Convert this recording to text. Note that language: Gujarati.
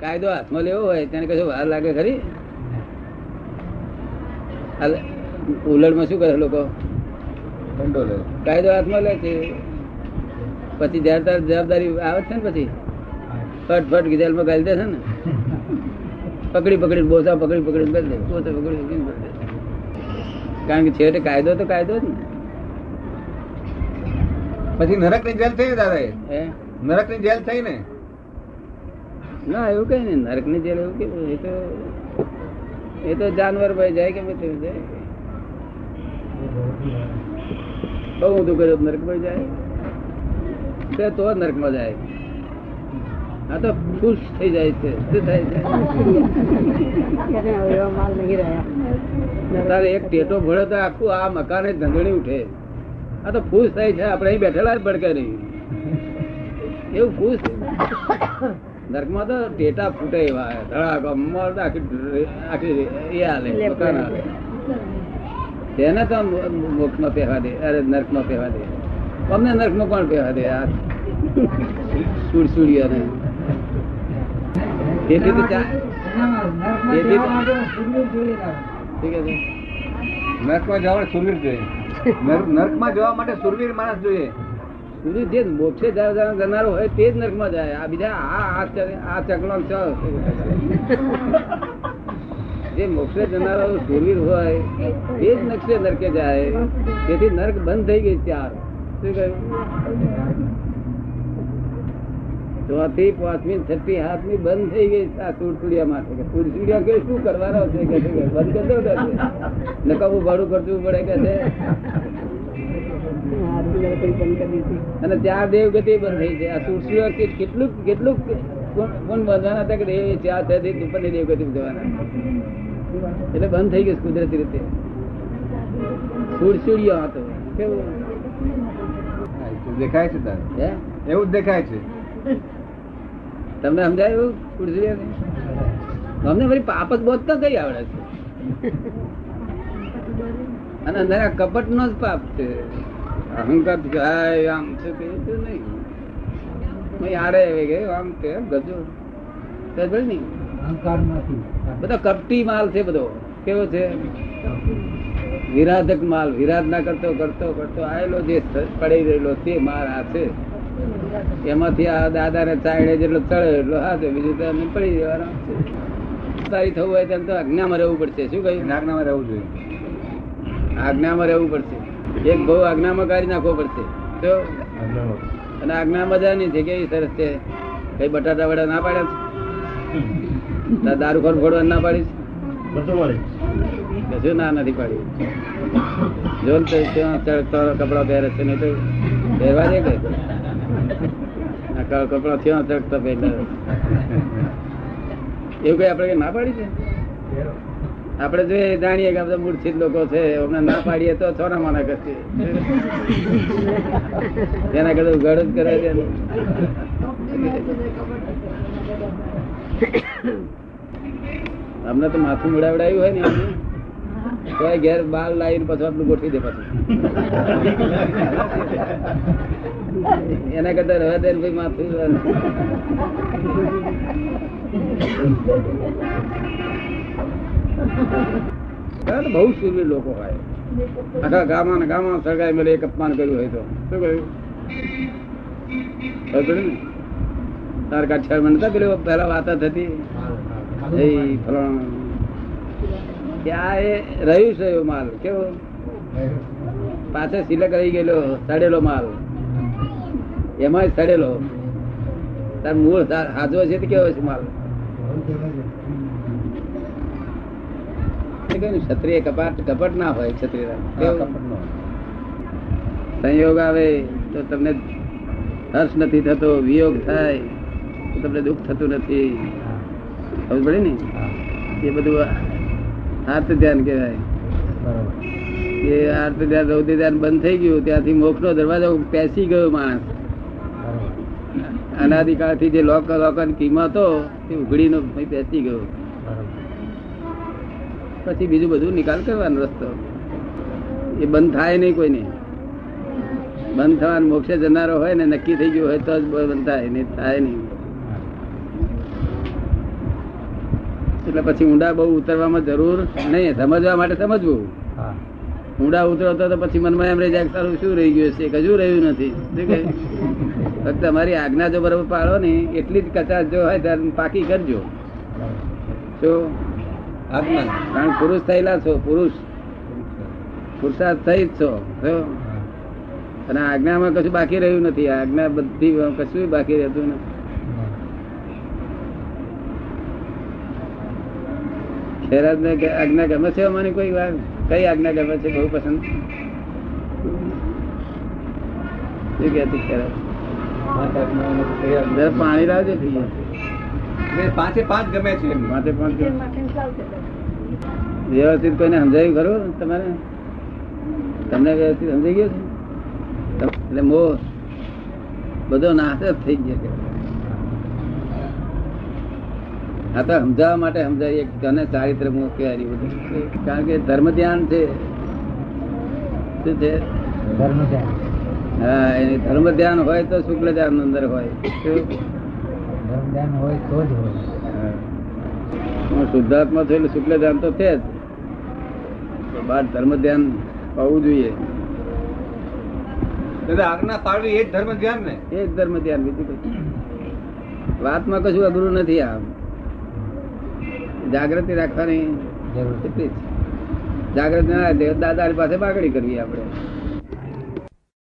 કાયદો હાથમાં લેવો હોય તેને કશું વાર લાગે ખરી? ઉલડમાં શું કરે લોકો? લે. કાયદો હાથમાં લે છે. પછી જયારે તાર જવાબદારી આવે છે ને પછી? ફટ ફટ ગીધેલમાં ગાલી દે છે ને? પકડી પકડી બોસા પકડી પકડી બદલે દે. બોસા પકડી પકડી કારણ કે છેવટે કાયદો તો કાયદો જ ને. પછી નરકની જેલ થઈ ને દાદા નરકની જેલ થઈ ને? ના, એવું કઈ નહીં નરકની જેલ એવું કેવું એ તો એ તો જાનવર ભાઈ જાય કે બધું જાય? બહુ ઊંધું કર્યું નરક ભાઈ જાય? તે નરકમાં જાય. આ તો ખુશ થઈ જાય છે. શું થાય છે? તારે એક ટેટો ભળે તો આખું આ મકાન જ ધંધણી ઉઠે. આ તો ખુશ થાય છે. આપણે અહીં બેઠેલા જ ભડકે નહીં એવું ખુશ? નરકમાં તો ટેટા ફૂટે એવા ધડાકો મળ આખી આખી એ હાલે મકાન હાલે. તેને તો મોક્ષ પહેવા દે અરે નર્કમાં પહેવા દે. અમને નર્કમાં કોણ પહેવા દે આ સુડસુડીઓ ને તેથી તો ચા- તેથી ઠીક છે. નરકમાં જવા માટે સુરવીર જોઈએ. નર્કમાં જવા માટે સુરવીર માણસ જોઈએ. સુધી જે મોક્ષે જનારો હોય તે જ નર્કમાં જાય. આ બીજા આ ચકલો જે મોક્ષે જનારો સુરવીર હોય, તે જ નક્ષે નરકે જાય. તેથી નર્ક બંધ થઈ ગઈ ત્યાર. શું કહ્યું? ચોથી, પાંચમી છઠ્ઠી હાથમી બંધ થઈ ગઈ આ સુરસુડિયા માટે. સુરસુડિયા કે શું કરવાનો છે? કે બંધ કરી દો કે નકામું ભાડું કરતું પડે કે છે? અને ત્યાં દેવ ગતિ બંધ થઈ છે. આ સુરસુડિયા કે કેટલું કેટલું કોણ બંધાના હતા કે દેવ ચાર ઉપરની દેવ ગતિ જવાના. એટલે બંધ થઈ ગયું કુદરતી રીતે. સુરસુડિયો હતો કેવું? દેખાય છે તારે. એવું જ દેખાય છે. તમને સમજાય એવું સુરસુડિયા અમને ફરી પાપ જ બોધ તો કઈ આવડે છે? અને અંદર આ કપટ નો જ પાપ છે. અહંકાર ગાય આમ છે કે નહીં. આરે આવી ગયો આમ કે ગજો. સમજ પડી ને? બધો કપટી માલ છે બધો. કેવો છે? વિરાધક માલ. વિરાધ ના કરતો કરતો કરતો આવેલો જે પડી રહેલો તે માલ આ છે. એમાંથી આ દાદા ને ચાયડે જેટલો ચડે એટલો હાથે બીજું તો એમને પડી જવાનો તારી થવું હોય તેમ તો આજ્ઞામાં રહેવું પડશે. શું કહ્યું? આજ્ઞામાં રહેવું જોઈએ. આજ્ઞામાં રહેવું પડશે. એક બહુ આજ્ઞામાં કાઢી નાખવો પડશે. તો અને આજ્ઞા મજાની છે કેવી સરસ છે. કઈ બટાટા વડા ના પાડ્યા છે? દારૂ ખોર ફોડવા ના પાડીશ કશું ના નથી પાડી જો ને કપડા પહેરે છે નહીં તો પહેરવા દે કે? કપડા થયો ચડતો પહેરે એવું કઈ આપણે કઈ ના પાડી છે? આપણે જો જાણીએ કે આપણે મૂર્છિત લોકો છે, અમને ના પાડીએ તો છોરા માના કરશે એના કરતા ઉઘાડો જ કરે છે. અમને તો માથું ઉડાવડાયું હોય ને તો ઘેર બાર લાવીને પછી આટલું ગોઠવી દે પાછું. એના કરતા રહેવા દે ભાઈ માથું બહુ સુરવીર લોકો હોય. આખા ગામમાં ને ગામમાં સળગાઈ મળે એક અપમાન કર્યું હોય તો. શું કહ્યું ને? તાર કાઠિયાર મને નતા પેલી પહેલા વાતા થતી? ફલાણા. આ એ રહ્યું છે એવો માલ? કેવો? પાછળ સિલક રહી ગયેલો, સડેલો માલ. એમાં સડેલો. તાર મૂળ હાજો છે તો કેવો છે માલ? કહ્યું ક્ષત્રિય કપાટ કપટ ના હોય ક્ષત્રિય સંયોગ આવે તો તમને હર્ષ નથી થતો વિયોગ થાય તો તમને દુઃખ થતું નથી. ખબર પડે ને? એ બધું આર્થ ધ્યાન કહેવાય એ આર્થ ધ્યાન રૌદ્ર ધ્યાન બંધ થઈ ગયું ત્યાંથી મોક્ષ નો દરવાજો પેસી ગયો માણસ. અનાદિકાળથી જે લોક લોકન કિંમતો તે ઉઘડીનો બેસી ગયો. પછી બીજું બધું નિકાલ કરવાનો રસ્તો. એ બંધ થાય નહીં કોઈને. બંધ થવાનું મોક્ષે જનારો હોય ને નક્કી થઈ ગયું હોય તો જ બંધ થાય નહીં થાય નહીં. એટલે પછી ઊંડા બહુ ઉતરવામાં જરૂર નહીં. સમજવા માટે સમજવું. હા. ઊંડા ઉતરો તો પછી મનમાં એમ રહી જાય સારું શું રહી ગયું છે? કજું રહ્યું નથી. ફક્ત તમારી આજ્ઞા જો બરોબર પાડો ને એટલી જ કચાશ જો હોય ત્યારે પાકી કરજો. આજ્ઞા કારણ પુરુષ થયેલા છો પુરુષ. પુરુષાર્થ થઈ જ છો અને આજ્ઞામાં કશું બાકી રહ્યું નથી. આજ્ઞા બધી કશું બાકી રહેતું નથી. ખેરાજ ને આજ્ઞા ગમે છે અમારી કોઈ વાત કઈ આજ્ઞા ગમે છે? બહુ પસંદ? શું કહેતી ખેરાજ? પાણી લાવજે. પીએ પાંચે પાંચ ગમે છે એમ. પાંચ વ્યવસ્થિત કોઈને સમજાયું ખરું તમારે? તમને વ્યવસ્થિત સમજાઈ ગયું છે? એટલે મો બધો નાશ જ થઈ ગયો. આ તો સમજાવવા માટે સમજાવીએ કે તને ચારિત્ર મોહ કહેવાય બધું. કારણ કે ધર્મ ધ્યાન છે. શું છે? હા એ ધર્મ ધ્યાન હોય તો શુક્લ ધ્યાન અંદર હોય. શું? જ હોય. શુદ્ધાત્મા થયેલ શુક્લ ધ્યાન તો છે જ. બાર ધર્મ ધ્યાન હોવું જોઈએ. આજ્ઞા પાડવી એ જ ધર્મ ધ્યાન ને? એ જ ધર્મ ધ્યાન બીજું કશું વાતમાં કશું અઘરું નથી આમ. જાગૃતિ રાખવાની એટલી જ. જાગૃતિ ના દાદા પાસે બાગડી કરવી આપણે.